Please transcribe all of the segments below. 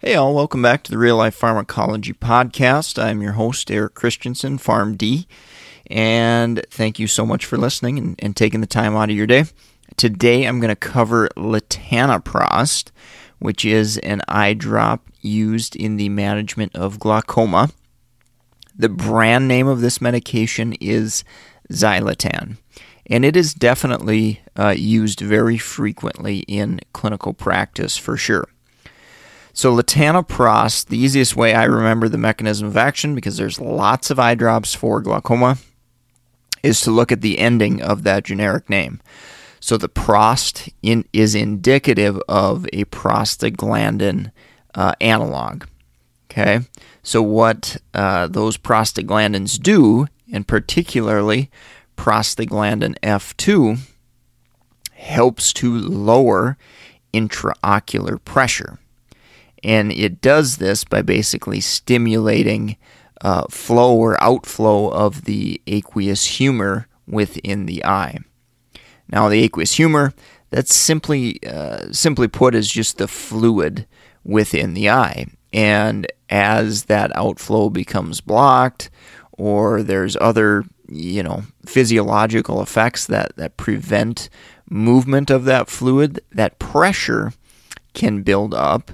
Hey, all, welcome back to the Real Life Pharmacology Podcast. I'm your host, Eric Christensen, PharmD, and thank you so much for listening and, and taking the time out of your day. Today, I'm going to cover latanoprost, which is an eye drop used in the management of glaucoma. The brand name of this medication is Xalatan, and it is definitely uh, used very frequently in clinical practice for sure. So latanoprost, the easiest way I remember the mechanism of action, because there's lots of eye drops for glaucoma, is to look at the ending of that generic name. So the prost in, is indicative of a prostaglandin uh, analog. Okay, so what uh, those prostaglandins do, and particularly prostaglandin F2, helps to lower intraocular pressure. And it does this by basically stimulating uh, flow or outflow of the aqueous humor within the eye. Now, the aqueous humor, that's simply, uh, simply put, is just the fluid within the eye. And as that outflow becomes blocked, or there's other, you know, physiological effects that, that prevent movement of that fluid, that pressure can build up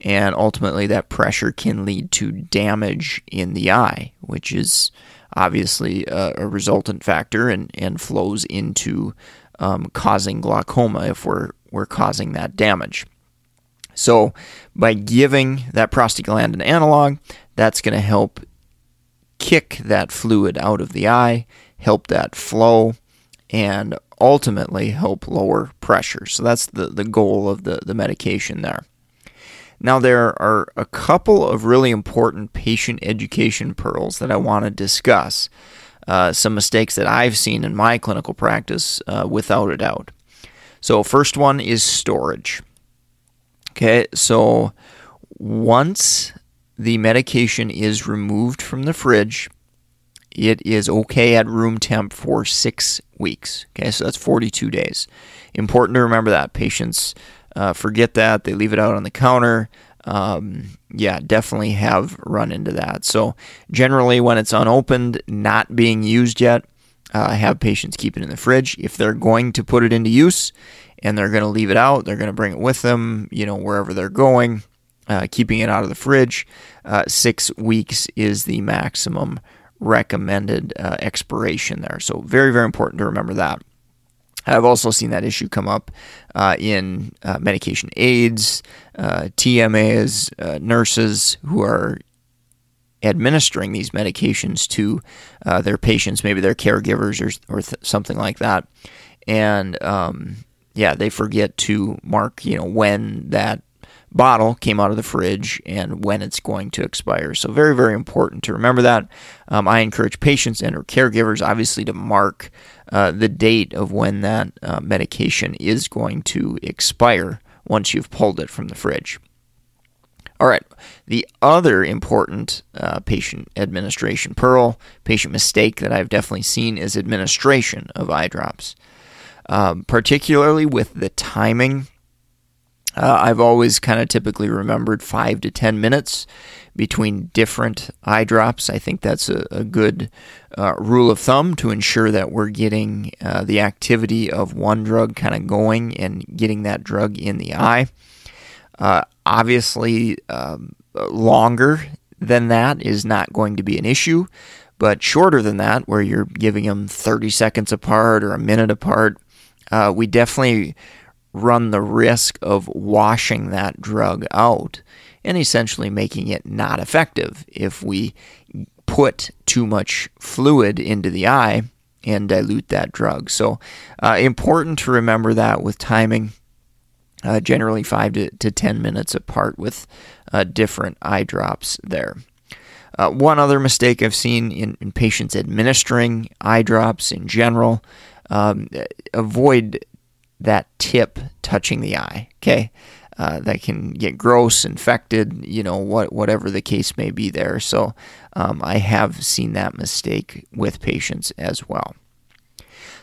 and ultimately that pressure can lead to damage in the eye, which is obviously a, a resultant factor and, and flows into um, causing glaucoma if we're, we're causing that damage. So, by giving that prostaglandin analog, that's going to help kick that fluid out of the eye, help that flow, and ultimately help lower pressure. So, that's the, the goal of the, the medication there. Now, there are a couple of really important patient education pearls that I want to discuss. Uh, some mistakes that I've seen in my clinical practice, uh, without a doubt. So, first one is storage. Okay, so once the medication is removed from the fridge, it is okay at room temp for six weeks. Okay, so that's 42 days. Important to remember that. Patients uh, forget that. They leave it out on the counter. Um, yeah, definitely have run into that. So, generally, when it's unopened, not being used yet, uh, have patients keep it in the fridge. If they're going to put it into use and they're going to leave it out, they're going to bring it with them, you know, wherever they're going, uh, keeping it out of the fridge. Uh, six weeks is the maximum recommended uh, expiration there. So, very, very important to remember that. I've also seen that issue come up uh, in uh, medication aides, uh, TMAs, uh, nurses who are administering these medications to uh, their patients, maybe their caregivers or, or th- something like that. And um, yeah, they forget to mark, you know, when that bottle came out of the fridge and when it's going to expire. So very, very important to remember that. Um, I encourage patients and or caregivers, obviously, to mark uh, the date of when that uh, medication is going to expire once you've pulled it from the fridge. All right, the other important uh, patient administration pearl, patient mistake that I've definitely seen is administration of eye drops, um, particularly with the timing uh, I've always kind of typically remembered five to 10 minutes between different eye drops. I think that's a, a good uh, rule of thumb to ensure that we're getting uh, the activity of one drug kind of going and getting that drug in the eye. Uh, obviously, um, longer than that is not going to be an issue, but shorter than that, where you're giving them 30 seconds apart or a minute apart, uh, we definitely run the risk of washing that drug out and essentially making it not effective if we put too much fluid into the eye and dilute that drug. So, uh, important to remember that with timing. uh, generally five to, to 10 minutes apart with uh, different eye drops there. Uh, one other mistake I've seen in, in, patients administering eye drops in general um, avoid that tip touching the eye. Okay. Uh, that can get gross, infected, you know, what whatever the case may be there. So um, I have seen that mistake with patients as well.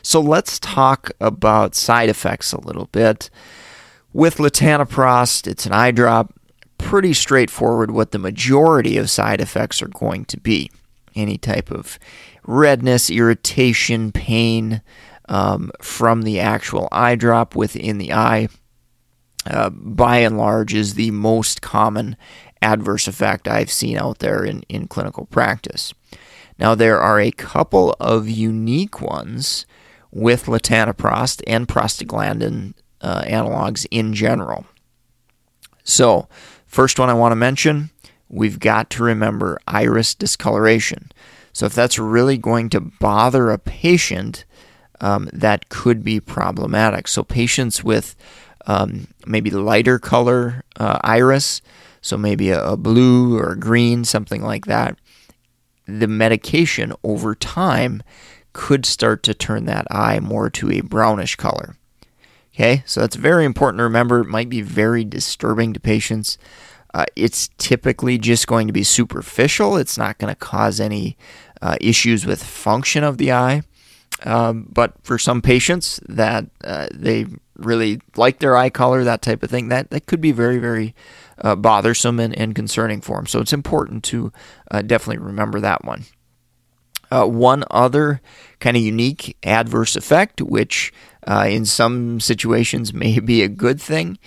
So let's talk about side effects a little bit. With latanoprost, it's an eye drop. Pretty straightforward what the majority of side effects are going to be. Any type of redness, irritation, pain um, from the actual eye drop within the eye, uh, by and large, is the most common adverse effect I've seen out there in, in clinical practice. Now, there are a couple of unique ones with latanoprost and prostaglandin uh, analogs in general. So, first one I want to mention, we've got to remember iris discoloration. So, if that's really going to bother a patient, um, that could be problematic. So, patients with um, maybe lighter color uh, iris, so maybe a, a blue or a green, something like that, the medication over time could start to turn that eye more to a brownish color. Okay, so that's very important to remember. It might be very disturbing to patients. Uh, it's typically just going to be superficial. It's not going to cause any uh, issues with function of the eye. Um, but for some patients that uh, they really like their eye color, that type of thing, that, that could be very, very uh, bothersome and, and concerning for them. So it's important to uh, definitely remember that one. Uh, one other kind of unique adverse effect, which uh, in some situations may be a good thing,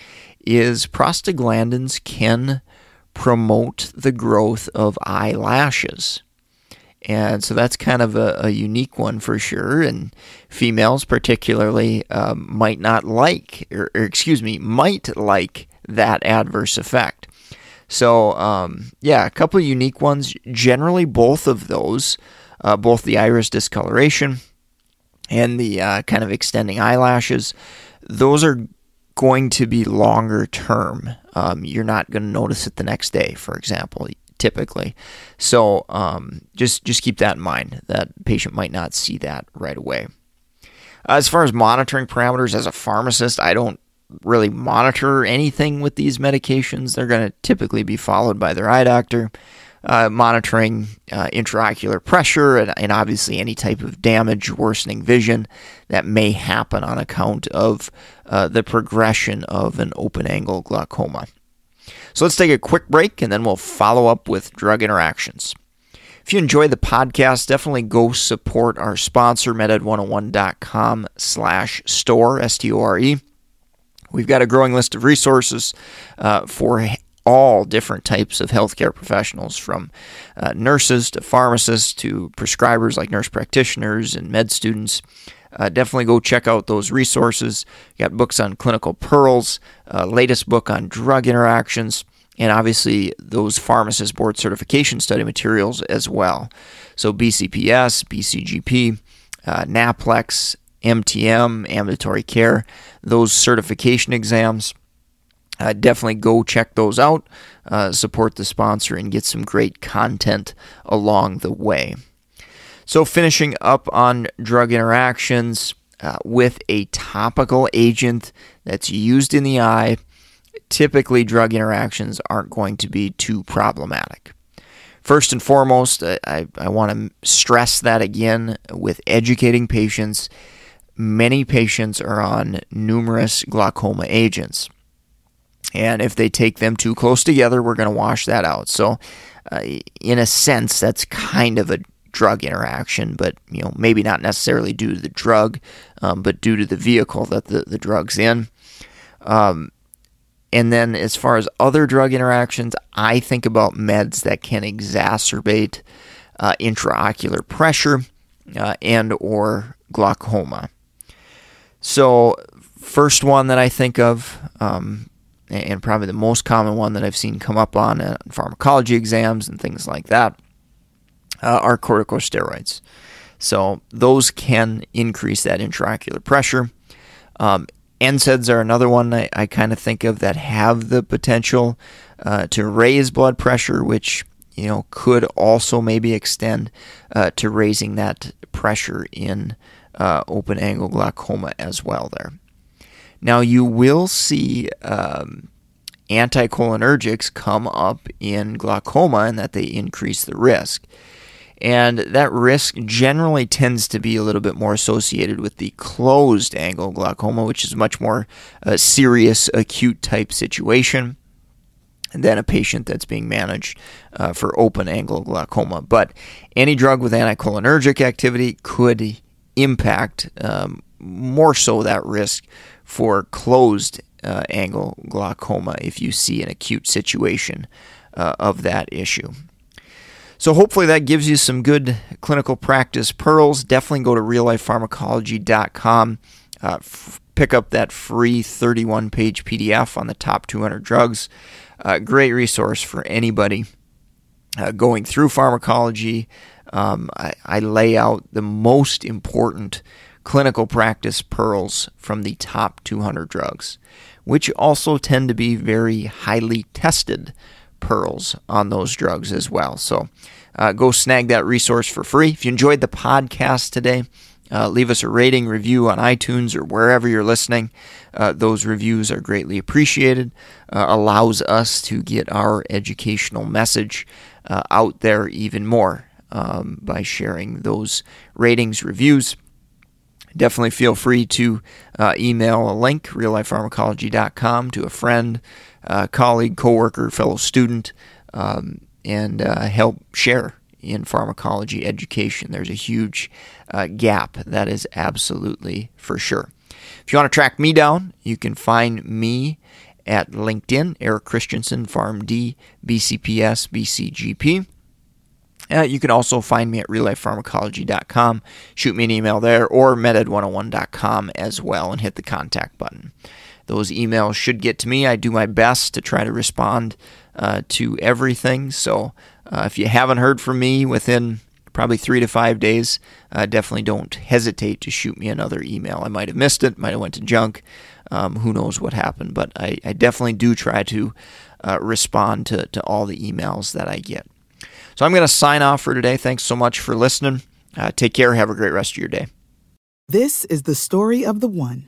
is prostaglandins can promote the growth of eyelashes. And so that's kind of a, a unique one for sure. And females, particularly, um, might not like, or, or, excuse me, might like that adverse effect. So, um, yeah, a couple unique ones. Generally, both of those, uh, both the iris discoloration and the uh, kind of extending eyelashes, those are going to be longer term. Um, you're not going to notice it the next day, for example, typically. So um, just just keep that in mind. That patient might not see that right away. As far as monitoring parameters, as a pharmacist, I don't really monitor anything with these medications. They're going to typically be followed by their eye doctor uh, monitoring uh, intraocular pressure and, and, obviously any type of damage, worsening vision that may happen on account of uh, the progression of an open angle glaucoma. So let's take a quick break and then we'll follow up with drug interactions. If you enjoy the podcast, definitely go support our sponsor, meded101.com slash store, S-T-O-R-E. We've got a growing list of resources uh, for all different types of healthcare professionals, from uh, nurses to pharmacists to prescribers like nurse practitioners and med students. Uh, definitely go check out those resources. You got books on clinical pearls, uh, latest book on drug interactions, and obviously those pharmacist board certification study materials as well. So BCPS, BCGP, uh, NAPLEX, MTM, ambulatory care, those certification exams uh, definitely go check those out, uh, support the sponsor, and get some great content along the way. So, finishing up on drug interactions uh, with a topical agent that's used in the eye, typically drug interactions aren't going to be too problematic. First and foremost, I, I want to stress that again with educating patients. Many patients are on numerous glaucoma agents. And if they take them too close together, we're going to wash that out. So, uh, in a sense, that's kind of a drug interaction, but you know maybe not necessarily due to the drug, um, but due to the vehicle that the, the drug's in. Um, and then as far as other drug interactions, I think about meds that can exacerbate uh, intraocular pressure uh, and or glaucoma. So first one that I think of, um, and probably the most common one that I've seen come up on uh, pharmacology exams and things like that uh, are corticosteroids. So those can increase that intraocular pressure. Um, NSAIDs are another one I, I kind of think of that have the potential uh, to raise blood pressure, which you know could also maybe extend uh, to raising that pressure in uh, open angle glaucoma as well. There. Now you will see um, anticholinergics come up in glaucoma, and that they increase the risk. And that risk generally tends to be a little bit more associated with the closed angle glaucoma, which is much more a serious acute type situation than a patient that's being managed uh, for open angle glaucoma. But any drug with anticholinergic activity could impact um, more so that risk for closed uh, angle glaucoma if you see an acute situation uh, of that issue. So hopefully that gives you some good clinical practice pearls. Definitely go to reallifepharmacology.com. Uh, f- pick up that free 31 page PDF on the top 200 drugs. Uh, great resource for anybody uh, going through pharmacology. Um, I, I lay out the most important clinical practice pearls from the top 200 drugs, which also tend to be very highly tested pearls on those drugs as well. So uh, go snag that resource for free. If you enjoyed the podcast today, uh, leave us a rating, review on iTunes or wherever you're listening. Uh, those reviews are greatly appreciated. Uh, allows us to get our educational message uh, out there even more um, by sharing those ratings, reviews. Definitely feel free to uh, email a link, reallifepharmacology.com, to a friend, uh, colleague, coworker, fellow student, um, and uh, help share in pharmacology education. There's a huge uh, gap, that is absolutely for sure. If you want to track me down, you can find me at LinkedIn, Eric Christensen, PharmD, BCPS, BCGP. Uh, you can also find me at reallifepharmacology.com. Shoot me an email there or meded101.com as well and hit the contact button. Those emails should get to me. I do my best to try to respond uh, to everything. So uh, if you haven't heard from me within probably three to five days, uh, definitely don't hesitate to shoot me another email. I might have missed it, might have went to junk. Um, who knows what happened? But I, I definitely do try to uh, respond to, to all the emails that I get. So I'm going to sign off for today. Thanks so much for listening. Uh, take care. Have a great rest of your day. This is the story of the one.